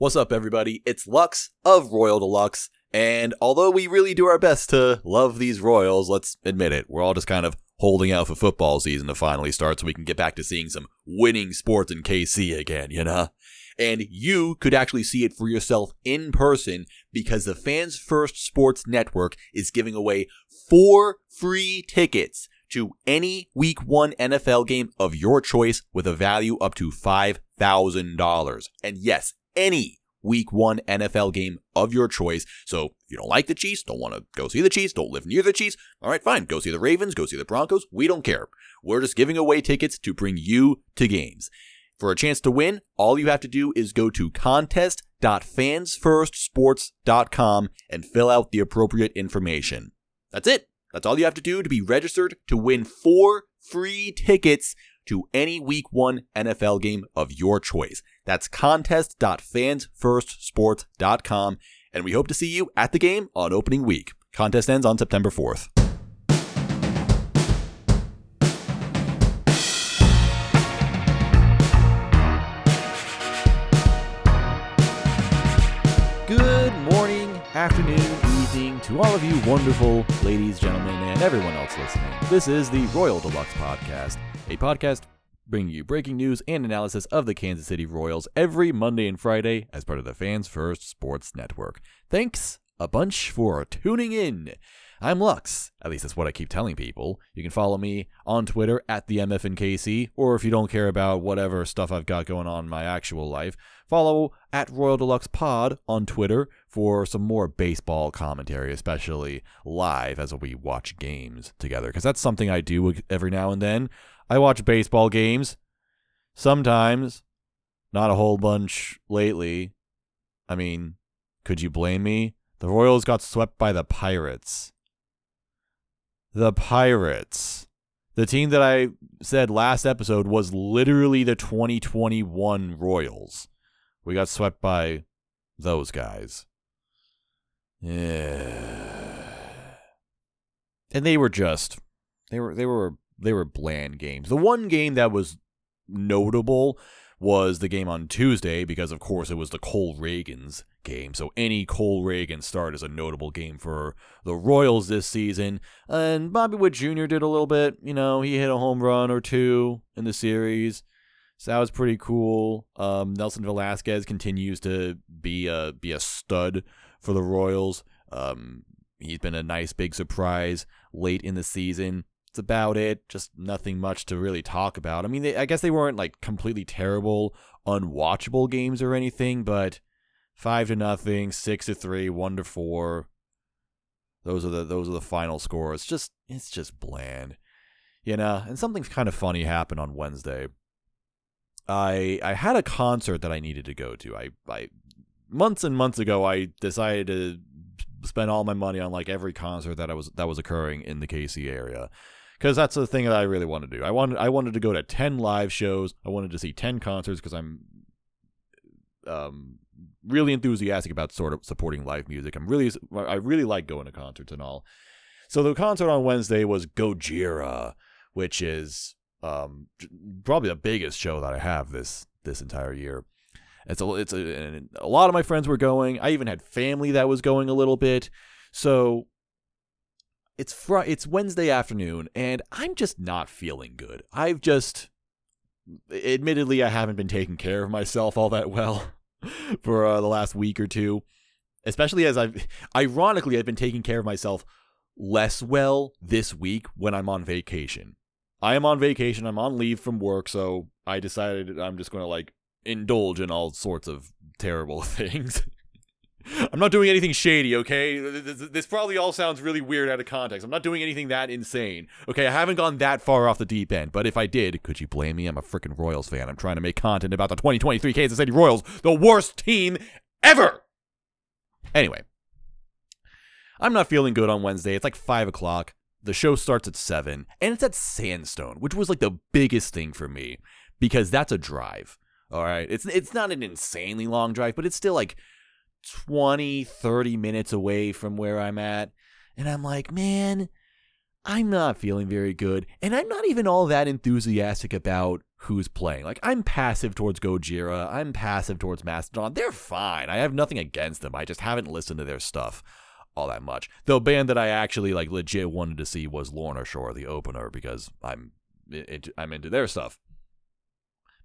What's up, everybody? It's Lux of Royal Deluxe, and although we really do our best to love these Royals, let's admit it, we're all just kind of holding out for football season to finally start so we can get back to seeing some winning sports in KC again, you know? And you could actually see it for yourself in person because the Fans First Sports Network is giving away four free tickets to any Week 1 NFL game of your choice with a value up to $5,000. And yes, any week one NFL game of your choice. So if you don't like the Chiefs, don't want to go see the Chiefs, don't live near the Chiefs, all right, fine. Go see the Ravens, go see the Broncos. We don't care. We're just giving away tickets to bring you to games. For a chance to win, all you have to do is go to contest.fansfirstsports.com and fill out the appropriate information. That's it. That's all you have to do to be registered to win four free tickets to any week one NFL game of your choice. That's contest.fansfirstsports.com, and we hope to see you at the game on opening week. Contest ends on September 4th. Good morning, afternoon, evening to all of you wonderful ladies, gentlemen, and everyone else listening. This is the Royal Deluxe Podcast, a podcast bringing you breaking news and analysis of the Kansas City Royals every Monday and Friday as part of the Fans First Sports Network. Thanks a bunch for tuning in. I'm Lux. At least that's what I keep telling people. You can follow me on Twitter at the MFNKC, or if you don't care about whatever stuff I've got going on in my actual life, follow at Royal Deluxe Pod on Twitter for some more baseball commentary, especially live as we watch games together. Because that's something I do every now and then. I watch baseball games. Sometimes, not a whole bunch lately. I mean, could you blame me? The Royals got swept by the Pirates. The Pirates. The team that I said last episode was literally the 2021 Royals. We got swept by those guys. Yeah. And they were just they were they were they were bland games. The one game that was notable was the game on Tuesday because of course it was the Cole Ragans game. So any Cole Reagan start is a notable game for the Royals this season. And Bobby Witt Jr. did a little bit, you know, he hit a home run or two in the series. So that was pretty cool. Um, Nelson Velasquez continues to be a be a stud for the Royals. Um, he's been a nice big surprise late in the season. It's about it. Just nothing much to really talk about. I mean, they, I guess they weren't like completely terrible, unwatchable games or anything, but five to nothing, six to three, one to four. Those are the those are the final scores. Just it's just bland, you know. And something kind of funny happened on Wednesday. I I had a concert that I needed to go to. I I months and months ago I decided to spend all my money on like every concert that I was that was occurring in the KC area because that's the thing that I really want to do. I wanted I wanted to go to ten live shows. I wanted to see ten concerts because I'm um really enthusiastic about sort of supporting live music. I'm really I really like going to concerts and all. So the concert on Wednesday was Gojira, which is um probably the biggest show that I have this this entire year. It's a it's a, a lot of my friends were going. I even had family that was going a little bit. So it's fr- it's Wednesday afternoon and I'm just not feeling good. I've just admittedly I haven't been taking care of myself all that well for uh, the last week or two. Especially as I've ironically I've been taking care of myself less well this week when I'm on vacation. I am on vacation, I'm on leave from work, so I decided I'm just going to like indulge in all sorts of terrible things. I'm not doing anything shady, okay? This probably all sounds really weird out of context. I'm not doing anything that insane. Okay, I haven't gone that far off the deep end, but if I did, could you blame me? I'm a freaking Royals fan. I'm trying to make content about the 2023 Kansas City Royals, the worst team ever! Anyway, I'm not feeling good on Wednesday. It's like 5 o'clock. The show starts at 7, and it's at Sandstone, which was like the biggest thing for me because that's a drive. All right. It's it's not an insanely long drive, but it's still like 20, 30 minutes away from where I'm at. And I'm like, man, I'm not feeling very good. And I'm not even all that enthusiastic about who's playing. Like, I'm passive towards Gojira. I'm passive towards Mastodon. They're fine. I have nothing against them. I just haven't listened to their stuff all that much. The band that I actually like legit wanted to see was Lorna Shore, the opener, because I'm I'm into their stuff.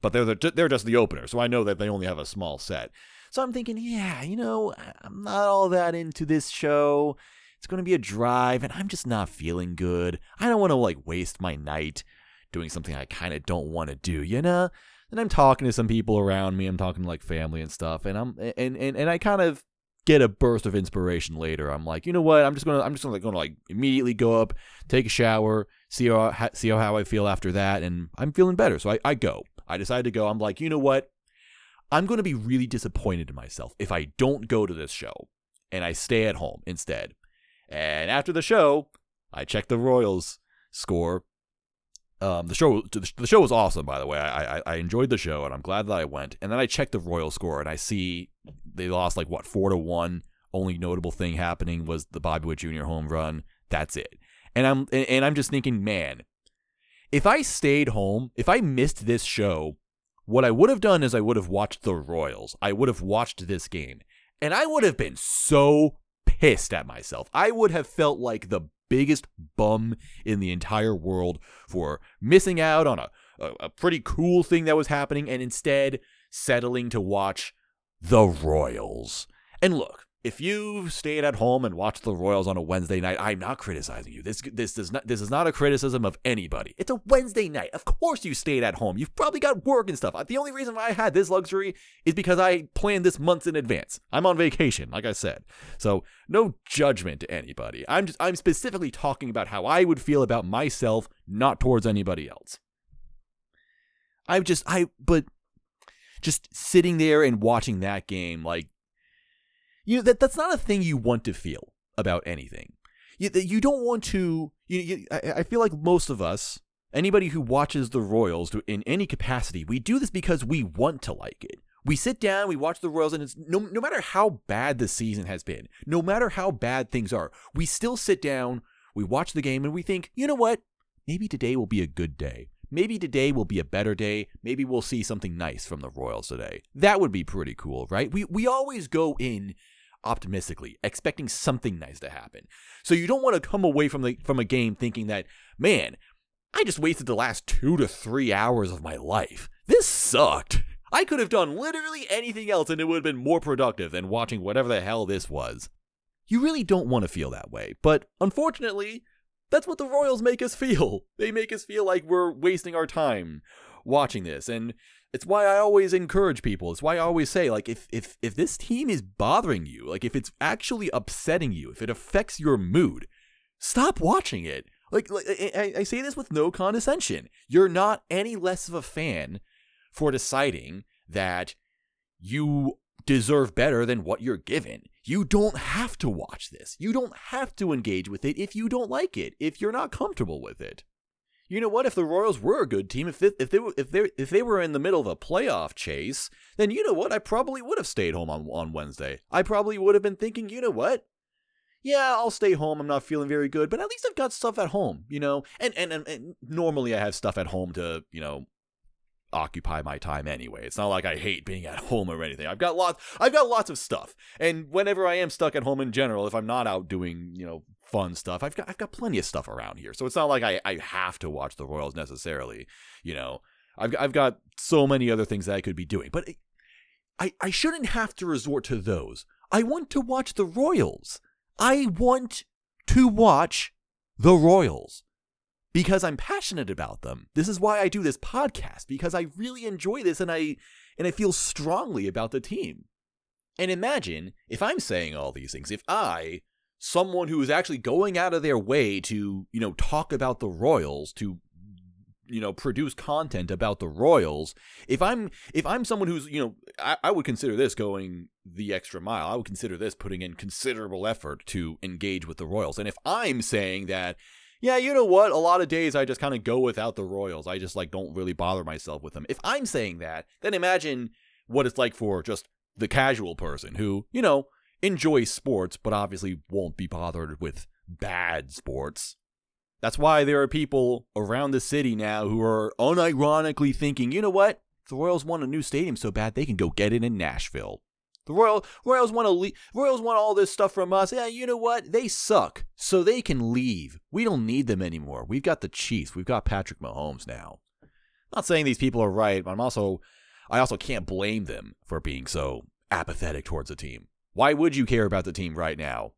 But they're the, they're just the opener, so I know that they only have a small set. So I'm thinking, yeah, you know, I'm not all that into this show. It's going to be a drive, and I'm just not feeling good. I don't want to like waste my night doing something I kind of don't want to do, you know? And I'm talking to some people around me. I'm talking to like family and stuff, and I'm and and, and I kind of get a burst of inspiration later. I'm like, you know what? I'm just gonna I'm just gonna, gonna like immediately go up, take a shower, see how see how I feel after that, and I'm feeling better. So I, I go. I decided to go. I'm like, you know what? I'm going to be really disappointed in myself if I don't go to this show and I stay at home instead. And after the show, I checked the Royals score. Um, the show the show was awesome, by the way. I, I I enjoyed the show, and I'm glad that I went. And then I checked the Royal score, and I see they lost like what four to one. Only notable thing happening was the Bobby Witt Jr. home run. That's it. And I'm and I'm just thinking, man, if I stayed home, if I missed this show, what I would have done is I would have watched the Royals. I would have watched this game. And I would have been so pissed at myself. I would have felt like the biggest bum in the entire world for missing out on a, a, a pretty cool thing that was happening and instead settling to watch the Royals. And look, if you stayed at home and watched the Royals on a Wednesday night, I'm not criticizing you. This this does not this is not a criticism of anybody. It's a Wednesday night. Of course you stayed at home. You've probably got work and stuff. The only reason why I had this luxury is because I planned this months in advance. I'm on vacation, like I said. So, no judgment to anybody. I'm just I'm specifically talking about how I would feel about myself, not towards anybody else. I've just I but just sitting there and watching that game like you know, that that's not a thing you want to feel about anything. You, you don't want to. You, you, I, I feel like most of us, anybody who watches the Royals in any capacity, we do this because we want to like it. We sit down, we watch the Royals, and it's no, no matter how bad the season has been, no matter how bad things are, we still sit down, we watch the game, and we think, you know what? Maybe today will be a good day. Maybe today will be a better day. Maybe we'll see something nice from the Royals today. That would be pretty cool, right? We we always go in optimistically, expecting something nice to happen. So you don't want to come away from the from a game thinking that, man, I just wasted the last 2 to 3 hours of my life. This sucked. I could have done literally anything else and it would have been more productive than watching whatever the hell this was. You really don't want to feel that way, but unfortunately, that's what the Royals make us feel. They make us feel like we're wasting our time watching this and it's why I always encourage people. It's why I always say, like, if if if this team is bothering you, like if it's actually upsetting you, if it affects your mood, stop watching it. Like, like I, I say this with no condescension. You're not any less of a fan for deciding that you deserve better than what you're given. You don't have to watch this. You don't have to engage with it if you don't like it, if you're not comfortable with it. You know what? If the Royals were a good team, if they, if they if they if they were in the middle of a playoff chase, then you know what? I probably would have stayed home on on Wednesday. I probably would have been thinking, you know what? Yeah, I'll stay home. I'm not feeling very good, but at least I've got stuff at home, you know. And and and, and normally I have stuff at home to you know occupy my time anyway. It's not like I hate being at home or anything. I've got lots I've got lots of stuff. And whenever I am stuck at home in general, if I'm not out doing, you know, fun stuff, I've got I've got plenty of stuff around here. So it's not like I, I have to watch the Royals necessarily, you know. I've I've got so many other things that I could be doing. But I I shouldn't have to resort to those. I want to watch the Royals. I want to watch the Royals because I'm passionate about them. This is why I do this podcast because I really enjoy this and I and I feel strongly about the team. And imagine if I'm saying all these things, if I, someone who is actually going out of their way to, you know, talk about the Royals, to you know produce content about the royals if i'm if i'm someone who's you know I, I, would consider this going the extra mile i would consider this putting in considerable effort to engage with the royals and if i'm saying that yeah, you know what? A lot of days I just kind of go without the Royals. I just like don't really bother myself with them. If I'm saying that, then imagine what it's like for just the casual person who, you know, enjoys sports but obviously won't be bothered with bad sports. That's why there are people around the city now who are unironically thinking, you know what? the Royals want a new stadium so bad they can go get it in Nashville. The Royal Royals want to leave. Royals want all this stuff from us. Yeah, you know what? They suck, so they can leave. We don't need them anymore. We've got the Chiefs. We've got Patrick Mahomes now. I'm not saying these people are right, but I'm also I also can't blame them for being so apathetic towards the team. Why would you care about the team right now?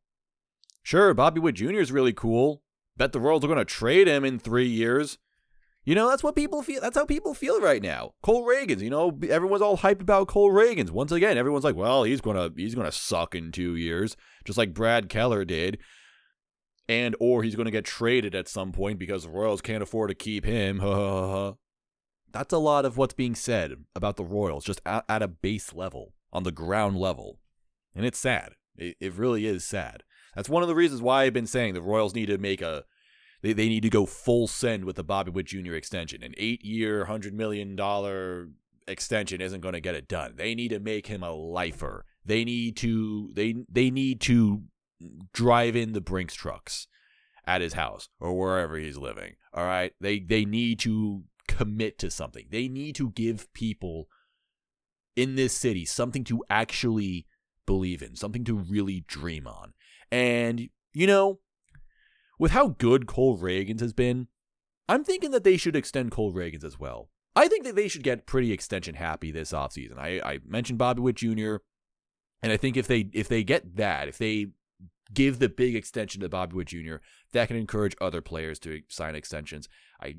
Sure, Bobby Witt Jr. is really cool. Bet the Royals are going to trade him in three years. You know, that's what people feel. That's how people feel right now. Cole Ragans, you know, everyone's all hyped about Cole Ragans. Once again, everyone's like, well, he's gonna he's gonna suck in two years, just like Brad Keller did. And or he's gonna get traded at some point because the Royals can't afford to keep him. That's a lot of what's being said about the Royals, just at, at a base level, on the ground level. And it's sad. It, it really is sad. That's one of the reasons why I've been saying the Royals need to make a they, they need to go full send with the Bobby Witt Jr. extension. An eight year, $100 million extension isn't going to get it done. They need to make him a lifer. They need to they they need to drive in the Brinks trucks at his house or wherever he's living. All right? They they need to commit to something. They need to give people in this city something to actually believe in, something to really dream on. And you know, with how good Cole Ragans has been, I'm thinking that they should extend Cole Ragans as well. I think that they should get pretty extension happy this offseason. I, I mentioned Bobby Witt Jr., and I think if they if they get that, if they give the big extension to Bobby Witt Jr., that can encourage other players to sign extensions. I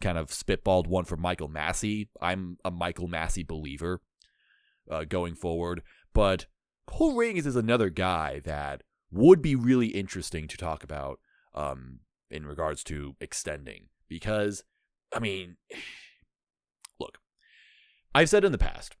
kind of spitballed one for Michael Massey. I'm a Michael Massey believer uh, going forward, but Cole Ragans is another guy that would be really interesting to talk about um, in regards to extending. Because, I mean, look, I've said in the past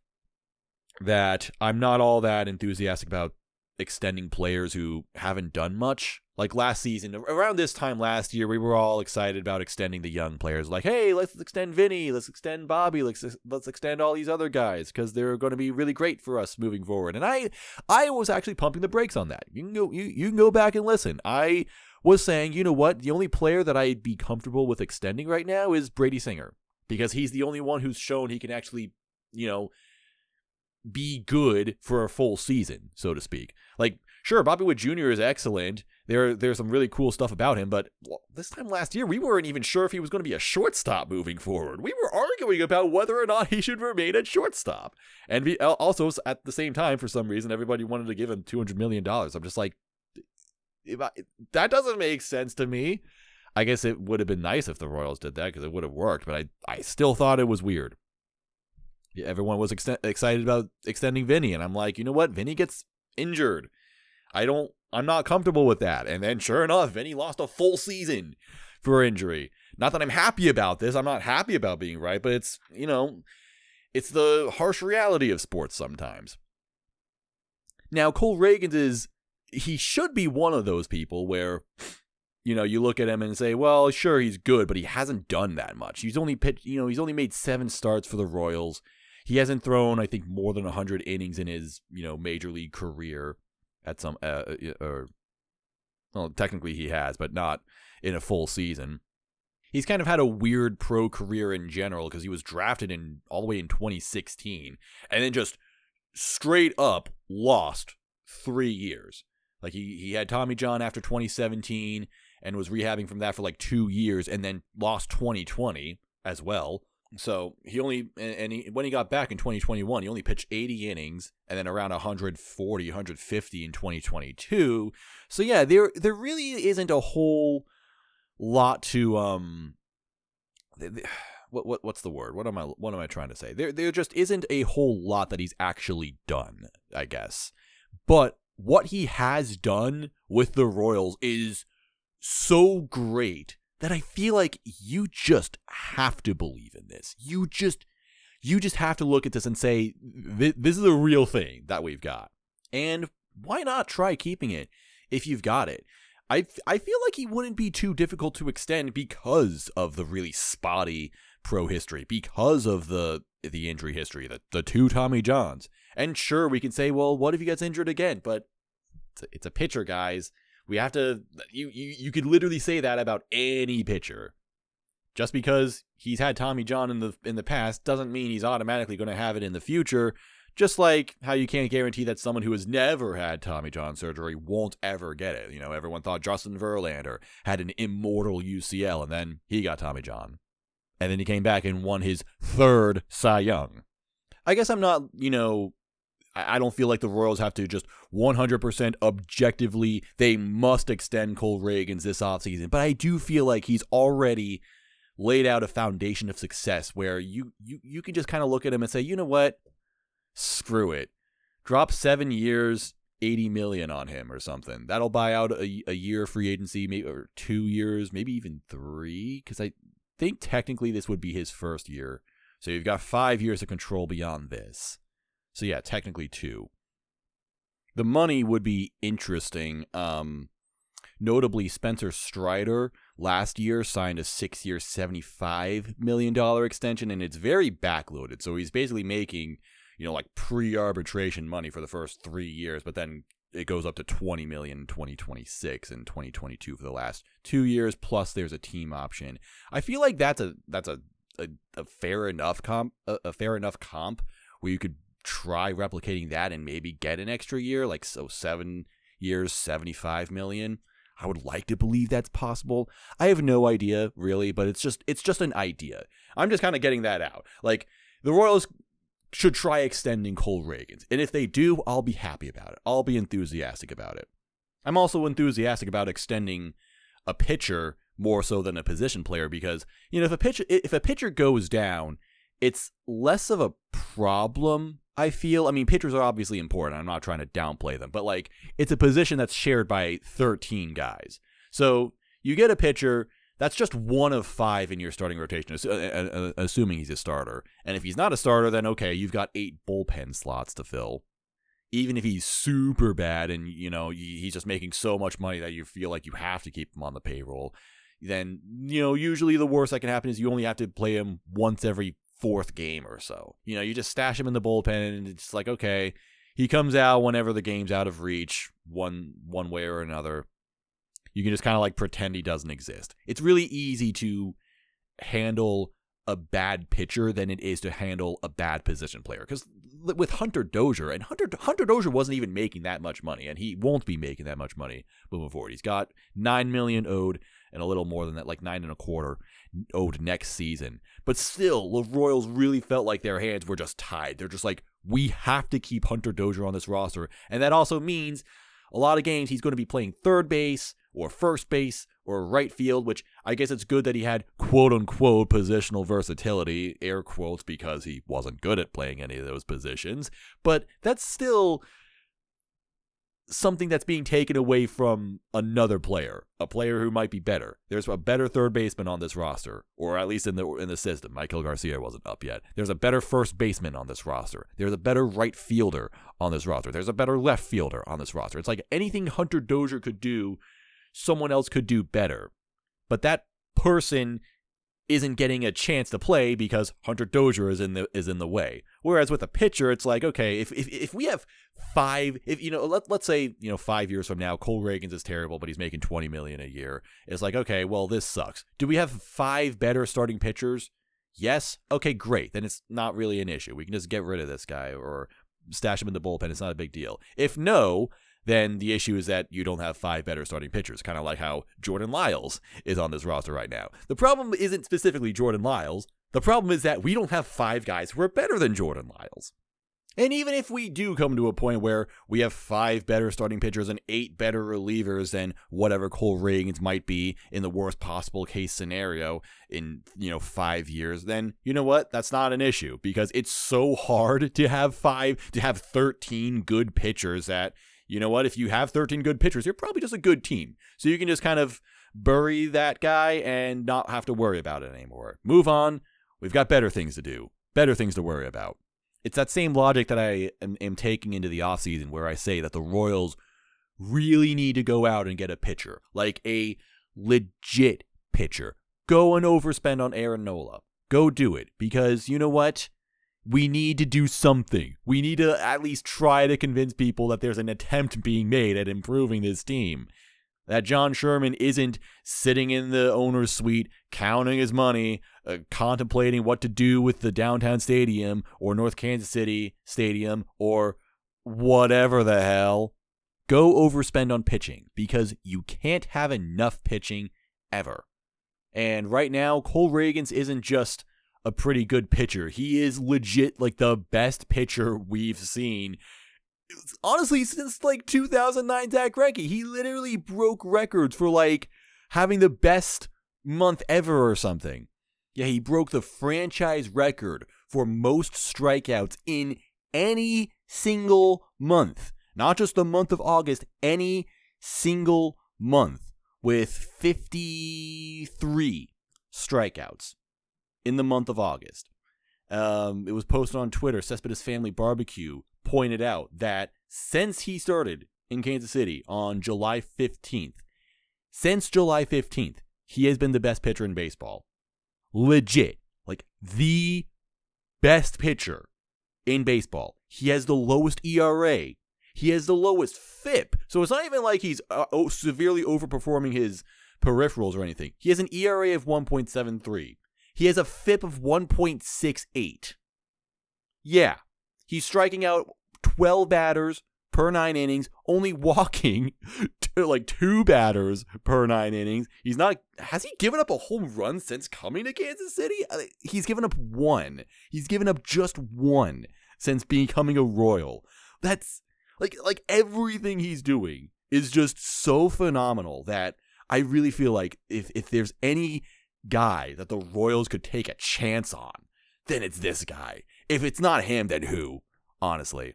that I'm not all that enthusiastic about extending players who haven't done much. Like last season, around this time last year, we were all excited about extending the young players. Like, hey, let's extend Vinny, let's extend Bobby, let's let's extend all these other guys because they're going to be really great for us moving forward. And I, I was actually pumping the brakes on that. You can go, you you can go back and listen. I was saying, you know what? The only player that I'd be comfortable with extending right now is Brady Singer because he's the only one who's shown he can actually, you know, be good for a full season, so to speak. Like, sure, Bobby Witt Jr. is excellent. There, there's some really cool stuff about him, but this time last year, we weren't even sure if he was going to be a shortstop moving forward. We were arguing about whether or not he should remain at shortstop. And be, also, at the same time, for some reason, everybody wanted to give him $200 million. I'm just like, I, that doesn't make sense to me. I guess it would have been nice if the Royals did that because it would have worked, but I, I still thought it was weird. everyone was ex- excited about extending Vinny, and I'm like, you know what? Vinny gets injured. I don't. I'm not comfortable with that. And then, sure enough, Vinny lost a full season for injury. Not that I'm happy about this. I'm not happy about being right, but it's you know, it's the harsh reality of sports sometimes. Now, Cole Ragans is he should be one of those people where you know, you look at him and say, well, sure, he's good, but he hasn't done that much. He's only pitched, you know, he's only made seven starts for the Royals. He hasn't thrown, I think, more than 100 innings in his, you know, major league career at some, uh, uh, or, well, technically he has, but not in a full season. He's kind of had a weird pro career in general because he was drafted in all the way in 2016 and then just straight up lost three years. Like he, he had Tommy John after 2017 and was rehabbing from that for like two years and then lost 2020 as well. So he only and he, when he got back in 2021, he only pitched 80 innings and then around 140, 150 in 2022. So yeah, there there really isn't a whole lot to um what what what's the word? What am I what am I trying to say? There there just isn't a whole lot that he's actually done, I guess. But what he has done with the Royals is so great that I feel like you just have to believe in this. You just you just have to look at this and say this is a real thing that we've got. And why not try keeping it if you've got it? I, I feel like he wouldn't be too difficult to extend because of the really spotty pro history, because of the the injury history, the, the two Tommy Johns. And sure, we can say, well, what if he gets injured again? But it's a, it's a pitcher, guys. We have to you, you you could literally say that about any pitcher. Just because he's had Tommy John in the in the past doesn't mean he's automatically going to have it in the future. Just like how you can't guarantee that someone who has never had Tommy John surgery won't ever get it. You know, everyone thought Justin Verlander had an immortal UCL and then he got Tommy John. And then he came back and won his third Cy Young. I guess I'm not, you know, I don't feel like the Royals have to just 100% objectively, they must extend Cole Ragans this offseason. But I do feel like he's already laid out a foundation of success where you you you can just kind of look at him and say, you know what? Screw it. Drop seven years, 80 million on him or something. That'll buy out a, a year free agency, maybe or two years, maybe even three. Because I think technically this would be his first year. So you've got five years of control beyond this. So yeah, technically two. The money would be interesting. Um, notably, Spencer Strider last year signed a six-year, seventy-five million dollar extension, and it's very backloaded. So he's basically making, you know, like pre-arbitration money for the first three years, but then it goes up to 20 million in 2026 and 2022 for the last two years plus there's a team option i feel like that's a that's a a, a fair enough comp a, a, fair enough comp where you could try replicating that and maybe get an extra year, like so seven years, 75 million. I would like to believe that's possible. I have no idea really, but it's just it's just an idea. I'm just kind of getting that out. Like the Royals should try extending Cole Ragans. And if they do, I'll be happy about it. I'll be enthusiastic about it. I'm also enthusiastic about extending a pitcher more so than a position player because, you know, if a pitcher if a pitcher goes down, it's less of a problem I feel, I mean, pitchers are obviously important. I'm not trying to downplay them, but like it's a position that's shared by 13 guys. So you get a pitcher that's just one of five in your starting rotation, uh, uh, uh, assuming he's a starter. And if he's not a starter, then okay, you've got eight bullpen slots to fill. Even if he's super bad and you know he's just making so much money that you feel like you have to keep him on the payroll, then you know usually the worst that can happen is you only have to play him once every fourth game or so. You know, you just stash him in the bullpen and it's like, okay, he comes out whenever the game's out of reach, one one way or another. You can just kind of like pretend he doesn't exist. It's really easy to handle a bad pitcher than it is to handle a bad position player. Because with Hunter Dozier, and Hunter Hunter Dozier wasn't even making that much money, and he won't be making that much money moving forward. He's got nine million owed and a little more than that, like nine and a quarter oh, owed next season. But still, the Royals really felt like their hands were just tied. They're just like, we have to keep Hunter Dozier on this roster. And that also means a lot of games he's going to be playing third base or first base or right field, which I guess it's good that he had quote unquote positional versatility, air quotes, because he wasn't good at playing any of those positions. But that's still something that's being taken away from another player, a player who might be better. There's a better third baseman on this roster, or at least in the in the system. Maikel Garcia wasn't up yet. There's a better first baseman on this roster. There's a better right fielder on this roster. There's a better left fielder on this roster. It's like anything Hunter Dozier could do, someone else could do better. But that person isn't getting a chance to play because Hunter Dozier is in the is in the way. Whereas with a pitcher, it's like okay, if if, if we have five, if you know, let let's say you know five years from now, Cole Ragans is terrible, but he's making twenty million a year. It's like okay, well this sucks. Do we have five better starting pitchers? Yes. Okay, great. Then it's not really an issue. We can just get rid of this guy or stash him in the bullpen. It's not a big deal. If no, then the issue is that you don't have five better starting pitchers, kind of like how Jordan Lyles is on this roster right now. The problem isn't specifically Jordan Lyles. The problem is that we don't have five guys who are better than Jordan Lyles. And even if we do come to a point where we have five better starting pitchers and eight better relievers than whatever Cole Ragans might be in the worst possible case scenario in, you know, five years, then you know what? That's not an issue because it's so hard to have five, to have 13 good pitchers that you know what? If you have 13 good pitchers, you're probably just a good team. So you can just kind of bury that guy and not have to worry about it anymore. Move on. We've got better things to do, better things to worry about. It's that same logic that I am, am taking into the offseason where I say that the Royals really need to go out and get a pitcher, like a legit pitcher. Go and overspend on Aaron Nola. Go do it because you know what? We need to do something. We need to at least try to convince people that there's an attempt being made at improving this team. That John Sherman isn't sitting in the owner's suite counting his money, uh, contemplating what to do with the downtown stadium or North Kansas City stadium or whatever the hell. Go overspend on pitching because you can't have enough pitching ever. And right now, Cole Ragans isn't just a pretty good pitcher. He is legit like the best pitcher we've seen. Honestly, since like 2009 Zack Greinke, he literally broke records for like having the best month ever or something. Yeah, he broke the franchise record for most strikeouts in any single month. Not just the month of August, any single month with 53 strikeouts in the month of August. Um, it was posted on Twitter. Cespedes Family Barbecue pointed out that since he started in Kansas City on July 15th, since July 15th, he has been the best pitcher in baseball. Legit. Like the best pitcher in baseball. He has the lowest ERA. He has the lowest FIP. So it's not even like he's uh, severely overperforming his peripherals or anything. He has an ERA of 1.73. He has a FIP of 1.68. Yeah, he's striking out 12 batters per nine innings, only walking to like two batters per nine innings. He's not, has he given up a home run since coming to Kansas City? He's given up one. He's given up just one since becoming a Royal. That's like, like everything he's doing is just so phenomenal that I really feel like if, if there's any guy that the Royals could take a chance on, then it's this guy. If it's not him, then who? Honestly.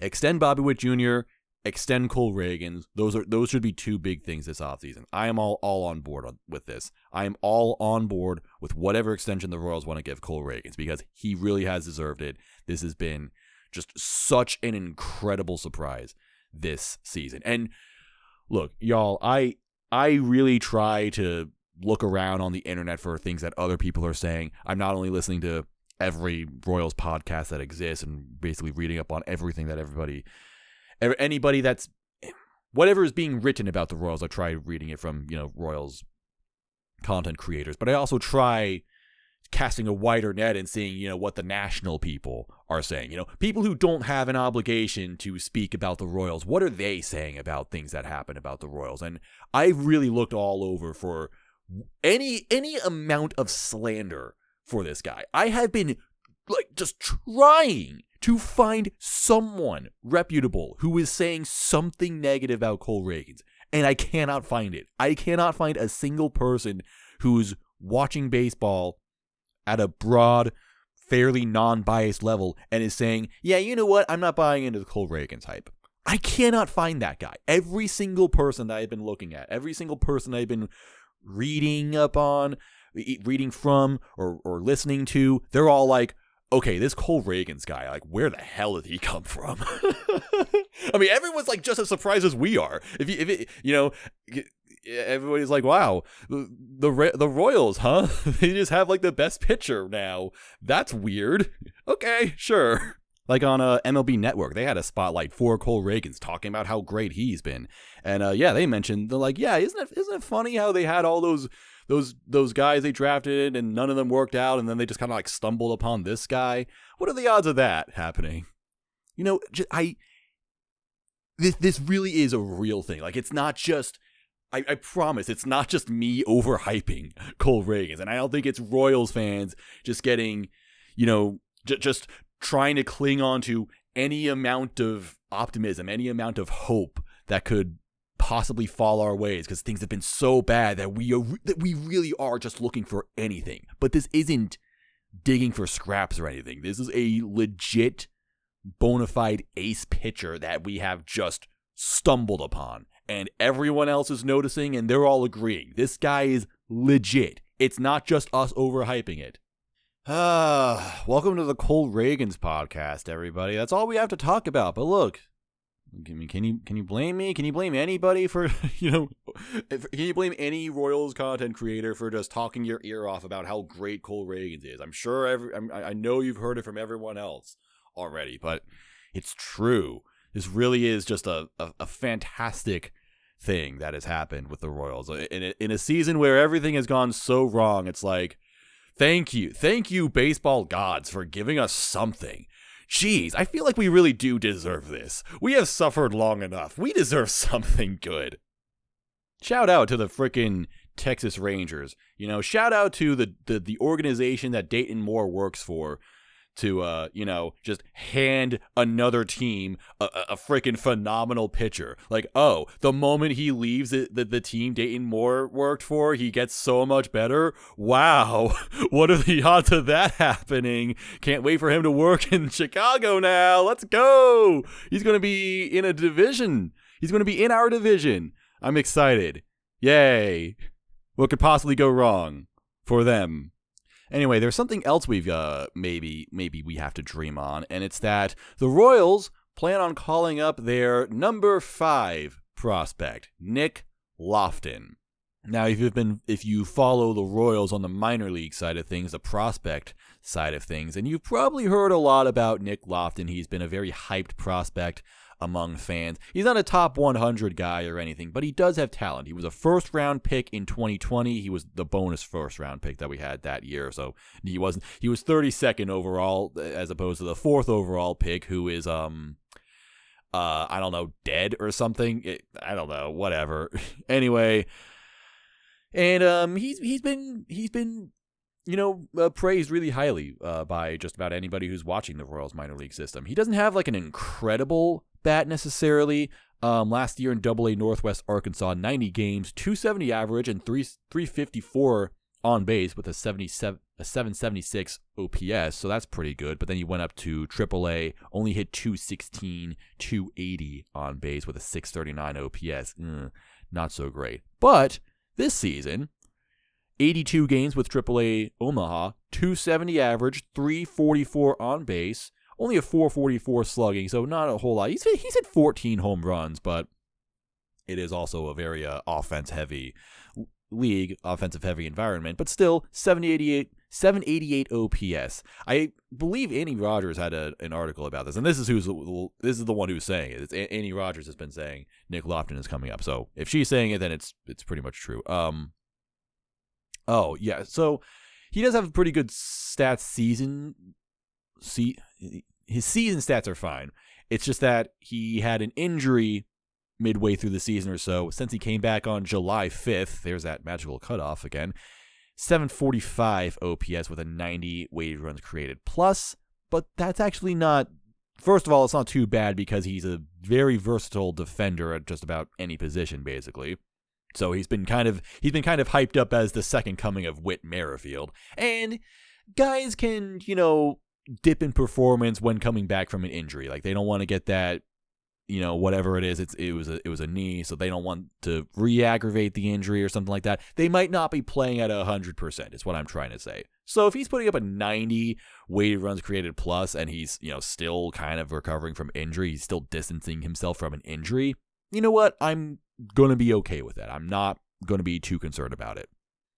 Extend Bobby Witt Jr., extend Cole Ragans. Those are those should be two big things this offseason. I am all all on board on, with this. I am all on board with whatever extension the Royals want to give Cole Ragans because he really has deserved it. This has been just such an incredible surprise this season. And look, y'all, I I really try to look around on the internet for things that other people are saying. I'm not only listening to every Royals podcast that exists and basically reading up on everything that everybody, anybody that's whatever is being written about the Royals. I try reading it from you know Royals content creators, but I also try casting a wider net and seeing you know what the national people are saying. You know, people who don't have an obligation to speak about the Royals. What are they saying about things that happen about the Royals? And i've really looked all over for any any amount of slander for this guy. I have been like just trying to find someone reputable who is saying something negative about Cole Ragans. and I cannot find it. I cannot find a single person who's watching baseball at a broad, fairly non-biased level and is saying, "Yeah, you know what? I'm not buying into the Cole Ragans type." I cannot find that guy. Every single person that I've been looking at, every single person I've been reading up on, reading from, or or listening to, they're all like, okay, this Cole Ragans guy, like, where the hell did he come from? I mean, everyone's like just as surprised as we are. If you, if it, you know, everybody's like, wow, the the Royals, huh? they just have like the best pitcher now. That's weird. Okay, sure. Like on uh, MLB Network, they had a spotlight for Cole Ragans talking about how great he's been, and uh, yeah, they mentioned they're like, yeah, isn't it isn't it funny how they had all those those those guys they drafted and none of them worked out, and then they just kind of like stumbled upon this guy. What are the odds of that happening? You know, just, I this this really is a real thing. Like it's not just. I, I promise it's not just me overhyping Cole Ragans, and I don't think it's Royals fans just getting, you know, just trying to cling on to any amount of optimism, any amount of hope that could possibly fall our ways because things have been so bad that we are that we really are just looking for anything. But this isn't digging for scraps or anything. This is a legit bona fide ace pitcher that we have just stumbled upon. And everyone else is noticing and they're all agreeing. This guy is legit. It's not just us overhyping it. Ah, welcome to the Cole Ragans podcast, everybody. That's all we have to talk about. But look, can you can you blame me? Can you blame anybody for you know? Can you blame any Royals content creator for just talking your ear off about how great Cole Ragans is? I'm sure every I'm, I know you've heard it from everyone else already, but it's true. This really is just a a, a fantastic thing that has happened with the Royals in a, in a season where everything has gone so wrong. It's like, thank you, thank you, baseball gods, for giving us something Jeez, I feel like we really do deserve this. We have suffered long enough. We deserve something good. Shout out to the frickin' Texas Rangers. You know, shout out to the, the, the organization that Dayton Moore works for to uh you know just hand another team a, a freaking phenomenal pitcher. Like oh the moment he leaves the, the, the team dayton moore worked for he gets so much better? Wow. What are the odds of that happening? Can't wait for him to work in chicago now. Let's go. He's gonna be in a division. He's gonna be in our division. I'm excited. Yay. What could possibly go wrong for them Anyway, there's something else we've uh, maybe maybe we have to dream on, and it's that the Royals plan on calling up their number five prospect, Nick Loftin. Now, if you've been if you follow the Royals on the minor league side of things, the prospect side of things, and you've probably heard a lot about Nick Loftin. He's been a very hyped prospect among fans. He's not a top 100 guy or anything, but he does have talent. He was a first round pick in 2020. He was the bonus first round pick that we had that year. So he wasn't he was 32nd overall as opposed to the fourth overall pick who is um uh I don't know, dead or something. It, I don't know, whatever. anyway, and um he's he's been he's been you know, uh, praised really highly uh, by just about anybody who's watching the Royals minor league system. He doesn't have like an incredible bat necessarily. Um, last year in Double A Northwest Arkansas, 90 games, 270 average, and 3 354 on base with a 77 a 776 OPS, so that's pretty good. But then he went up to AAA, only hit 216, 280 on base with a 639 OPS. Mm, not so great. But this season, 82 games with AAA Omaha, 270 average, 344 on base, only a 444 slugging, so not a whole lot. He's hit, he's hit 14 home runs, but it is also a very uh, offense heavy league, offensive heavy environment, but still 788 788 OPS. I believe Annie Rogers had a, an article about this, and this is who's this is the one who's saying it. It's Annie Rogers has been saying Nick Loftin is coming up. So if she's saying it, then it's it's pretty much true. Um. Oh yeah, so he does have a pretty good stats season. See, his season stats are fine. It's just that he had an injury midway through the season or so. Since he came back on July 5th, there's that magical cutoff again. 745 OPS with a 90 weighted runs created plus, but that's actually not first of all, it's not too bad because he's a very versatile defender at just about any position, basically. So he's been kind of he's been kind of hyped up as the second coming of Whit Merrifield. And guys can, you know, dip in performance when coming back from an injury. Like they don't want to get that you know whatever it is it's it was a it was a knee so they don't want to re-aggravate the injury or something like that they might not be playing at 100% is what i'm trying to say so if he's putting up a 90 weighted runs created plus and he's you know still kind of recovering from injury he's still distancing himself from an injury you know what i'm gonna be okay with that i'm not gonna be too concerned about it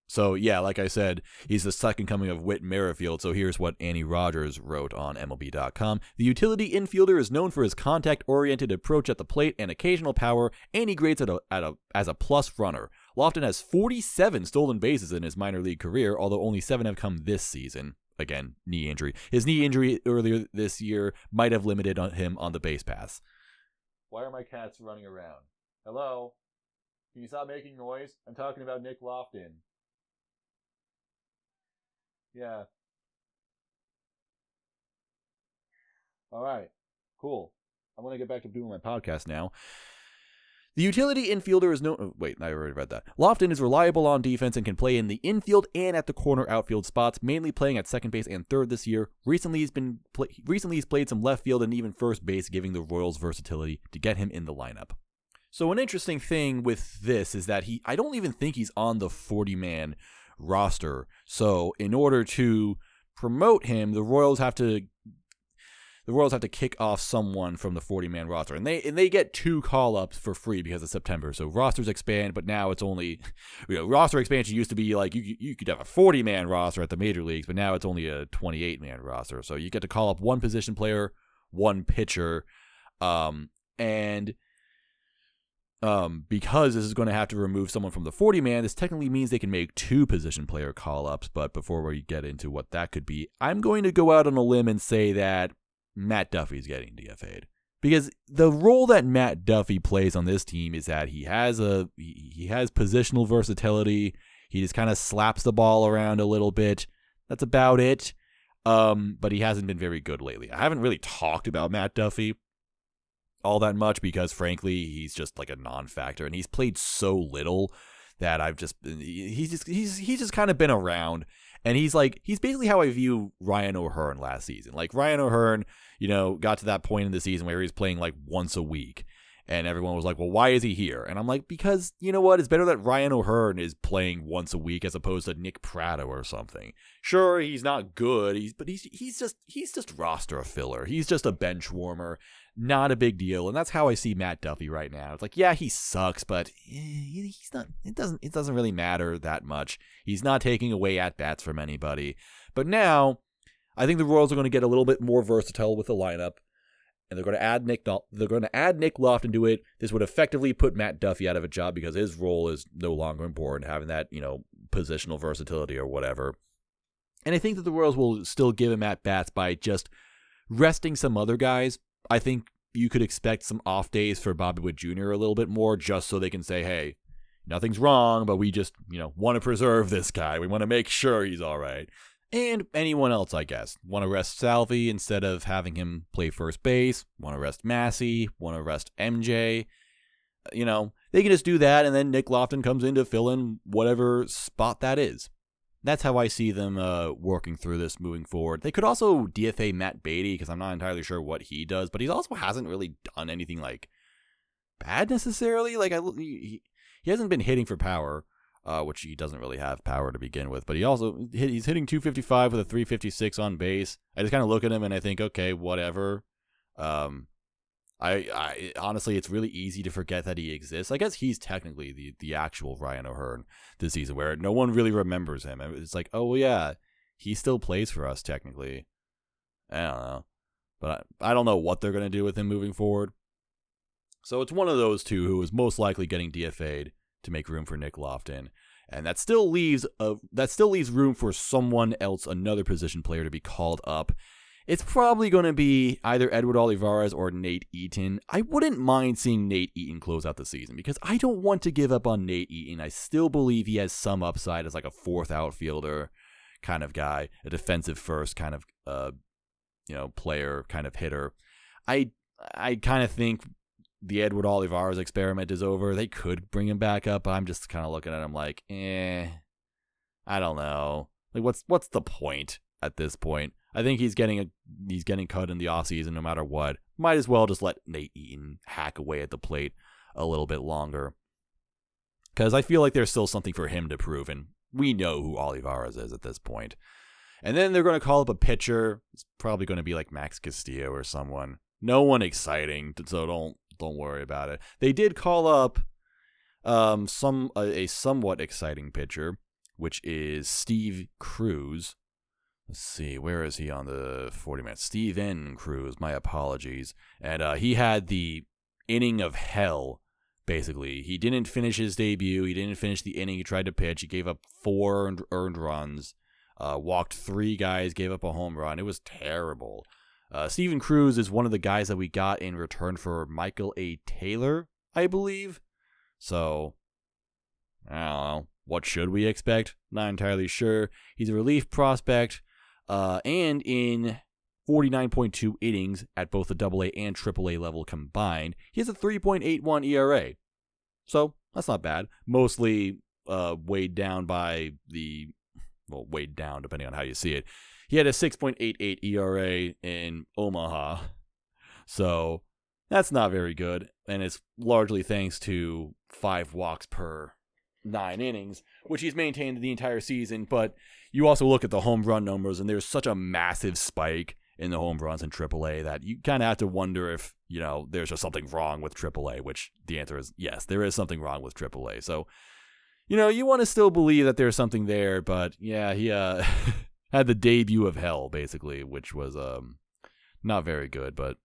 so yeah, like I said, he's the second coming of Whit Merrifield. So here's what Annie Rogers wrote on MLB.com. The utility infielder is known for his contact-oriented approach at the plate and occasional power, and he grades at a, at a, as a plus runner. Loftin has 47 stolen bases in his minor league career, although only seven have come this season. Again, knee injury. His knee injury earlier this year might have limited him on the base pass. Why are my cats running around? Hello? Can you stop making noise? I'm talking about Nick Loftin. Yeah. All right. Cool. I'm going to get back to doing my podcast now. The utility infielder is no. Oh, wait, I already read that. Loftin is reliable on defense and can play in the infield and at the corner outfield spots, mainly playing at second base and third this year. Recently, he's been play, recently he's played some left field and even first base, giving the Royals versatility to get him in the lineup. So an interesting thing with this is that he I don't even think he's on the 40 man roster. So in order to promote him, the Royals have to the Royals have to kick off someone from the 40 man roster. And they and they get two call ups for free because of September. So rosters expand, but now it's only you know, roster expansion used to be like you you could have a 40 man roster at the major leagues, but now it's only a 28 man roster. So you get to call up one position player, one pitcher. Um, and um, because this is going to have to remove someone from the 40 man, this technically means they can make two position player call ups. But before we get into what that could be, I'm going to go out on a limb and say that Matt Duffy's getting DFA'd. Because the role that Matt Duffy plays on this team is that he has a he has positional versatility. He just kind of slaps the ball around a little bit. That's about it. Um, but he hasn't been very good lately. I haven't really talked about Matt Duffy all that much because frankly he's just like a non-factor and he's played so little that I've just uh, he's just he's he's just kind of been around and he's like he's basically how I view Ryan O'Hearn last season. Like Ryan O'Hearn, you know, got to that point in the season where he was playing like once a week and everyone was like, "Well, why is he here?" And I'm like, "Because you know what? It's better that Ryan O'Hearn is playing once a week as opposed to Nick Pratto or something. Sure, he's not good, he's but he's he's just he's just roster filler. He's just a bench warmer, not a big deal. And that's how I see Matt Duffy right now. It's like, yeah, he sucks, but eh, he's not. It doesn't it doesn't really matter that much. He's not taking away at bats from anybody. But now, I think the Royals are going to get a little bit more versatile with the lineup and they're going to add Nick. They're going to add Nick Loftin to it. This would effectively put Matt Duffy out of a job because his role is no longer important, having that you know positional versatility or whatever. And I think that the Royals will still give him at bats by just resting some other guys. I think you could expect some off days for Bobby Witt Jr. a little bit more, just so they can say, "Hey, nothing's wrong, but we just you know want to preserve this guy. We want to make sure he's all right." and anyone else, I guess. Want to rest Salvy instead of having him play first base. Want to rest Massey. Want to rest MJ. You know, they can just do that, and then Nick Loftin comes in to fill in whatever spot that is. That's how I see them uh, working through this moving forward. They could also DFA Matt Beaty because I'm not entirely sure what he does, but he also hasn't really done anything like bad necessarily. Like I, he, he hasn't been hitting for power uh, which he doesn't really have power to begin with. But he also he's hitting 255 with a 356 on base. I just kind of look at him and I think, okay, whatever. Um, I, I honestly, it's really easy to forget that he exists. I guess he's technically the the actual Ryan O'Hearn this season, where no one really remembers him. It's like, oh well, yeah, he still plays for us technically. I don't know, but I, I don't know what they're gonna do with him moving forward. So it's one of those two who is most likely getting DFA'd to make room for Nick Loftin. And that still leaves a, that still leaves room for someone else, another position player to be called up. It's probably going to be either Edward Olivares or Nate Eaton. I wouldn't mind seeing Nate Eaton close out the season because I don't want to give up on Nate Eaton. I still believe he has some upside as like a fourth outfielder kind of guy, a defensive first kind of uh, you know player, kind of hitter. I I kind of think the Edward Olivares experiment is over. They could bring him back up, but I'm just kind of looking at him like, eh, I don't know. Like, what's what's the point at this point? I think he's getting a he's getting cut in the offseason no matter what. Might as well just let Nate Eaton hack away at the plate a little bit longer. Because I feel like there's still something for him to prove, and we know who Olivares is at this point. And then they're going to call up a pitcher. It's probably going to be like Max Castillo or someone. No one exciting, so don't don't worry about it. They did call up um some a, a somewhat exciting pitcher, which is Steve Cruz. Let's see, where is he on the 40 minutes? Steven Cruz, my apologies. And uh, he had the inning of hell, basically. He didn't finish his debut. He didn't finish the inning. He tried to pitch. He gave up four earned, earned runs, uh, walked three guys, gave up a home run. It was terrible. Uh, Steven Cruz is one of the guys that we got in return for Michael A. Taylor, I believe. So, I don't know. What should we expect? Not entirely sure. He's a relief prospect. Uh, and in 49.2 innings at both the AA and AAA level combined, he has a 3.81 ERA. So that's not bad. Mostly uh, weighed down by the, well, weighed down depending on how you see it. He had a 6.88 ERA in Omaha. So that's not very good. And it's largely thanks to five walks per nine innings, which he's maintained the entire season. But you also look at the home run numbers, and there's such a massive spike in the home runs in AAA that you kind of have to wonder if, you know, there's just something wrong with AAA, which the answer is yes, there is something wrong with AAA. So, you know, you want to still believe that there's something there, but yeah, he uh, had the debut of hell, basically, which was um not very good, but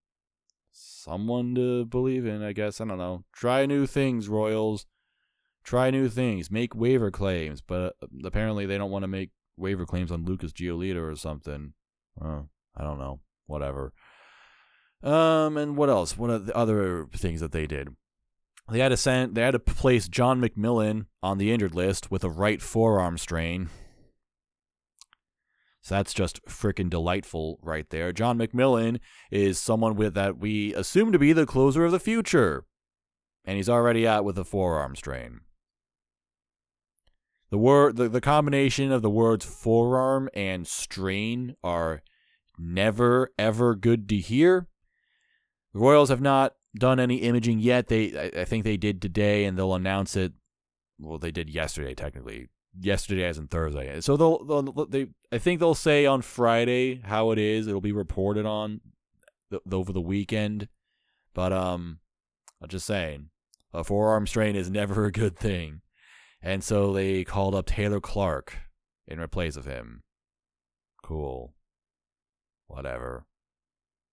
someone to believe in, I guess. I don't know. Try new things, Royals. Try new things. Make waiver claims, but uh, apparently they don't want to make waiver claims on Lucas Giolito or something. Uh, I don't know. Whatever. Um, and what else? What are the other things that they did? They had to send. They had to place John McMillon on the injured list with a right forearm strain. So that's just freaking delightful right there. John McMillon is someone with that we assume to be the closer of the future. And he's already out with a forearm strain. The word the, the combination of the words forearm and strain are never ever good to hear. The Royals have not done any imaging yet. They I, I think they did today and they'll announce it well they did yesterday technically. Yesterday as in Thursday. So they'll, they'll they I think they'll say on Friday how it is. It'll be reported on the, over the weekend. But um I'm just saying a forearm strain is never a good thing. And so they called up Taylor Clarke in replace of him. Cool. Whatever.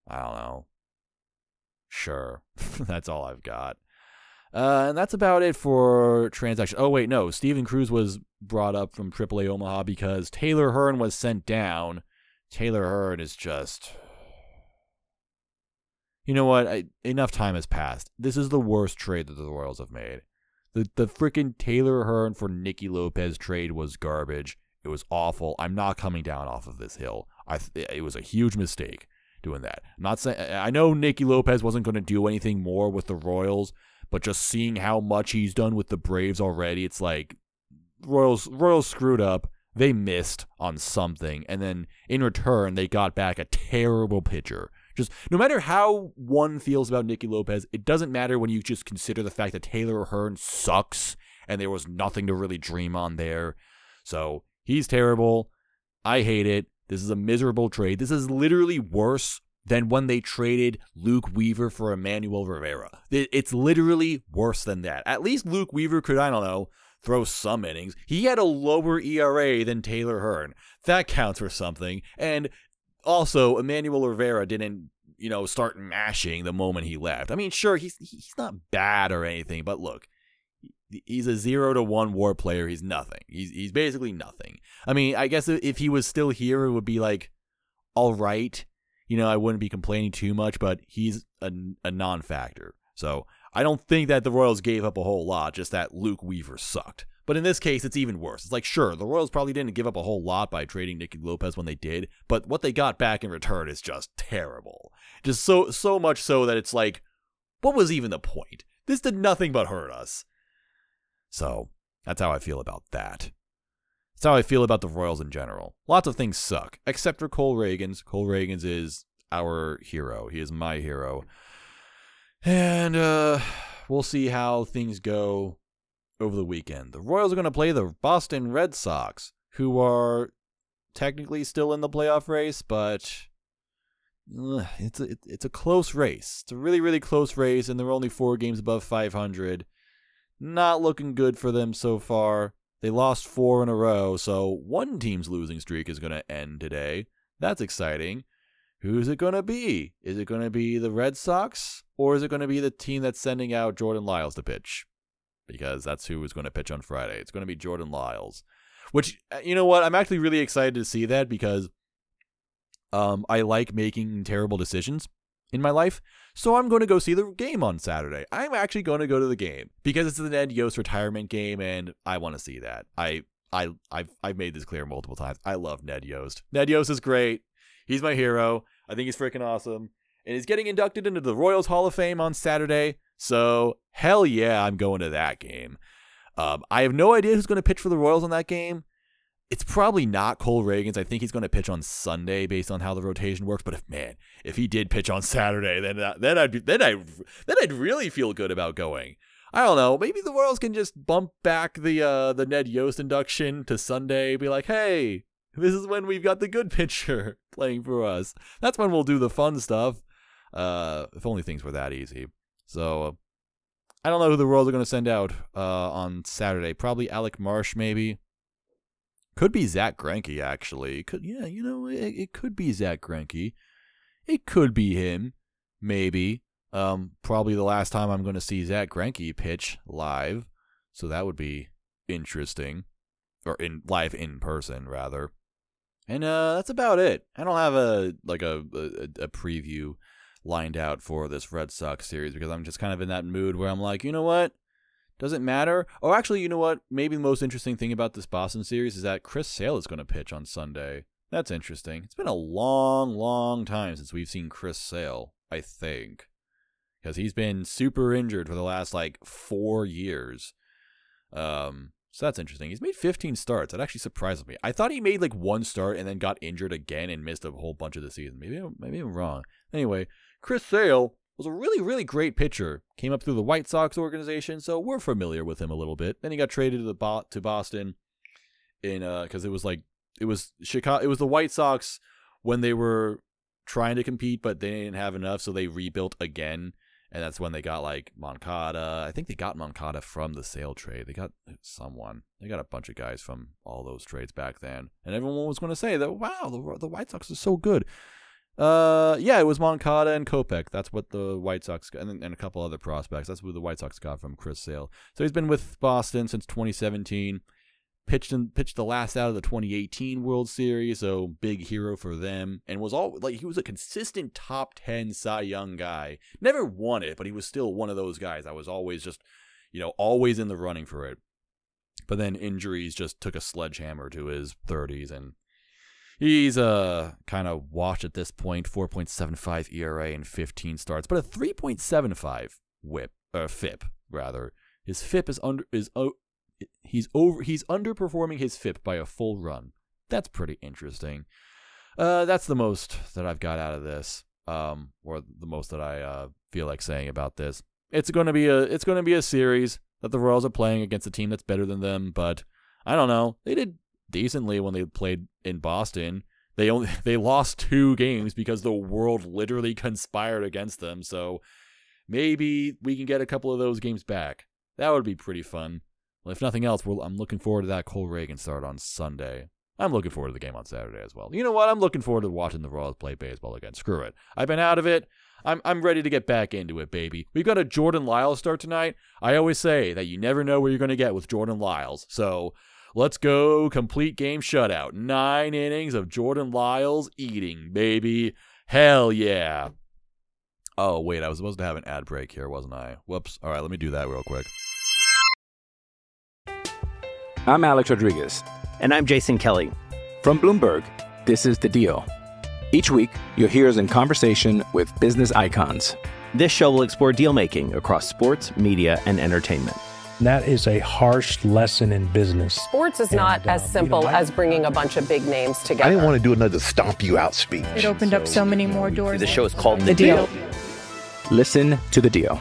I don't know. Sure. that's all I've got. Uh, and that's about it for transaction. Oh, wait, no. Steven Cruz was brought up from AAA Omaha because Taylor Hearn was sent down. Taylor Hearn is just. You know what? I, enough time has passed. This is the worst trade that the Royals have made. The the freaking Taylor Hearn for Nicky Lopez trade was garbage. It was awful. I'm not coming down off of this hill. I it was a huge mistake doing that. I'm not saying I know Nicky Lopez wasn't going to do anything more with the Royals, but just seeing how much he's done with the Braves already, it's like Royals Royals screwed up. They missed on something, and then in return, they got back a terrible pitcher just no matter how one feels about Nicky Lopez, it doesn't matter when you just consider the fact that Taylor Hearn sucks and there was nothing to really dream on there. So he's terrible. I hate it. This is a miserable trade. This is literally worse than when they traded Luke Weaver for Emmanuel Rivera. It's literally worse than that. At least Luke Weaver could, I don't know, throw some innings. He had a lower ERA than Taylor Hearn. That counts for something. And also, Emmanuel Rivera didn't, you know, start mashing the moment he left. I mean, sure, he's he's not bad or anything, but look, he's a zero to one WAR player. He's nothing. He's he's basically nothing. I mean, I guess if he was still here, it would be like, all right. You know, I wouldn't be complaining too much, but he's a, a non-factor. So I don't think that the Royals gave up a whole lot, just that Luke Weaver sucked. But in this case, it's even worse. It's like, sure, the Royals probably didn't give up a whole lot by trading Nicky Lopez when they did, but what they got back in return is just terrible. Just so so much so that it's like, what was even the point? This did nothing but hurt us. So that's how I feel about that. That's how I feel about the Royals in general. Lots of things suck, except for Cole Ragans. Cole Ragans is our hero. He is my hero. And uh, we'll see how things go over the weekend. The Royals are going to play the Boston Red Sox, who are technically still in the playoff race, but it's a, it's a close race. It's a really, really close race, and they're only four games above 500. Not looking good for them so far. They lost four in a row, so one team's losing streak is going to end today. That's exciting. Who's it going to be? Is it going to be the Red Sox or is it going to be the team that's sending out Jordan Lyles to pitch? Because that's who is going to pitch on Friday. It's going to be Jordan Lyles. Which uh, you know what? I'm actually really excited to see that because um I like making terrible decisions in my life. So I'm going to go see the game on Saturday. I'm actually going to go to the game because it's the Ned Yost retirement game and I want to see that. I I I've I've made this clear multiple times. I love Ned Yost. Ned Yost is great. He's my hero. I think he's freaking awesome. And he's getting inducted into the Royals Hall of Fame on Saturday. So, hell yeah, I'm going to that game. Um, I have no idea who's going to pitch for the Royals on that game. It's probably not Cole Ragans. I think he's going to pitch on Sunday based on how the rotation works. But if man, if he did pitch on Saturday, then uh, then I'd be, then I then I'd really feel good about going. I don't know. Maybe the Royals can just bump back the uh, the Ned Yost induction to Sunday. Be like, hey, this is when we've got the good pitcher playing for us. That's when we'll do the fun stuff. Uh, if only things were that easy. So uh, I don't know who the Royals are going to send out uh, on Saturday. Probably Alec Marsh, maybe. Could be Zack Greinke, actually. Could yeah, you know, it, it could be Zack Greinke. It could be him, maybe. Um, probably the last time I'm going to see Zack Greinke pitch live, so that would be interesting, or in live in person rather. And uh, that's about it. I don't have a like a, a a preview lined out for this Red Sox series because I'm just kind of in that mood where I'm like, you know what? Does it matter? Or actually, you know what? Maybe the most interesting thing about this Boston series is that Chris Sale is going to pitch on Sunday. That's interesting. It's been a long, long time since we've seen Chris Sale, I think. Because he's been super injured for the last like four years. Um, so that's interesting. He's made 15 starts. That actually surprises me. I thought he made like one start and then got injured again and missed a whole bunch of the season. Maybe maybe I'm wrong. Anyway, Chris Sale was a really really great pitcher. Came up through the White Sox organization, so we're familiar with him a little bit. Then he got traded to the Bo- to Boston in uh cuz it was like it was Chicago it was the White Sox when they were trying to compete but they didn't have enough so they rebuilt again and that's when they got like Moncada. I think they got Moncada from the sale trade. They got someone. They got a bunch of guys from all those trades back then, and everyone was going to say that wow, the, the White Sox are so good. Uh, yeah, it was Moncada and Kopech. That's what the White Sox got, and, and a couple other prospects. That's what the White Sox got from Chris Sale. So he's been with Boston since 2017 pitched pitched the last out of the 2018 World Series, so big hero for them, and was all like he was a consistent top 10 Cy Young guy. Never won it, but he was still one of those guys. I was always just, you know, always in the running for it. But then injuries just took a sledgehammer to his 30s, and he's uh kind of washed at this point. 4.75 ERA and 15 starts, but a 3.75 WHIP or FIP rather. His FIP is under is he's over he's underperforming his FIP by a full run. That's pretty interesting. Uh, that's the most that I've got out of this, um, or the most that I uh, feel like saying about this. It's going to be a it's going to be a series that the Royals are playing against a team that's better than them, but I don't know. They did decently when they played in Boston. They only they lost two games because the world literally conspired against them. So maybe we can get a couple of those games back. That would be pretty fun. Well, if nothing else, I'm looking forward to that Cole Ragan start on Sunday. I'm looking forward to the game on Saturday as well. You know what? I'm looking forward to watching the Royals play baseball again. Screw it. I've been out of it. I'm I'm ready to get back into it, baby. We've got a Jordan Lyles start tonight. I always say that you never know where you're going to get with Jordan Lyles. So let's go complete game shutout. Nine innings of Jordan Lyles eating, baby. Hell yeah. Oh, wait, I was supposed to have an ad break here, wasn't I? Whoops. All right, let me do that real quick. I'm Alex Rodriguez. And I'm Jason Kelly. From Bloomberg, this is The Deal. Each week, you'll hear us in conversation with business icons. This show will explore deal making across sports, media, and entertainment. And that is a harsh lesson in business. Sports is And, not uh, as you simple know, I- as bringing a bunch of big names together. I didn't want to do another stomp you out speech. It opened up so many more doors. The show is called The Deal. Listen to The Deal.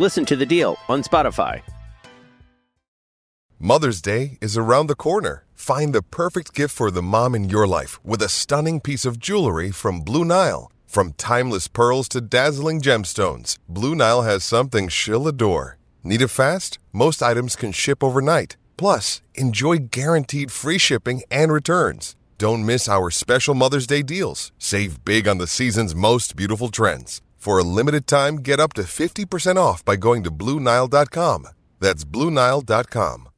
Listen to the deal on Spotify. Mother's Day is around the corner. Find the perfect gift for the mom in your life with a stunning piece of jewelry from Blue Nile. From timeless pearls to dazzling gemstones, Blue Nile has something she'll adore. Need it fast? Most items can ship overnight. Plus, enjoy guaranteed free shipping and returns. Don't miss our special Mother's Day deals. Save big on the season's most beautiful trends. For a limited time, get up to 50% off by going to BlueNile.com. That's BlueNile.com.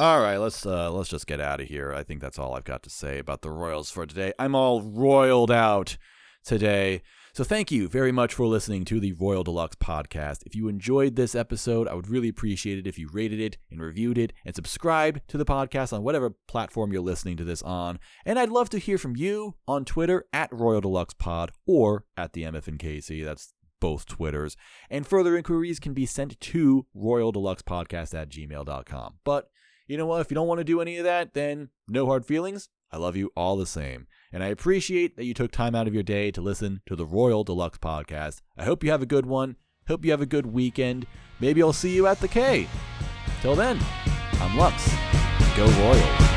All right, let's uh, let's just get out of here. I think that's all I've got to say about the Royals for today. I'm all royaled out today. So thank you very much for listening to the Royal Deluxe podcast. If you enjoyed this episode, I would really appreciate it if you rated it and reviewed it and subscribed to the podcast on whatever platform you're listening to this on. And I'd love to hear from you on Twitter at Royal Deluxe Pod or at the MFNKC. That's both Twitters. And further inquiries can be sent to royaldeluxepodcast at gmail.com. But you know what? If you don't want to do any of that, then no hard feelings. I love you all the same. And I appreciate that you took time out of your day to listen to the Royal Deluxe podcast. I hope you have a good one. Hope you have a good weekend. Maybe I'll see you at the K. Till then, I'm Lux. Go Royals.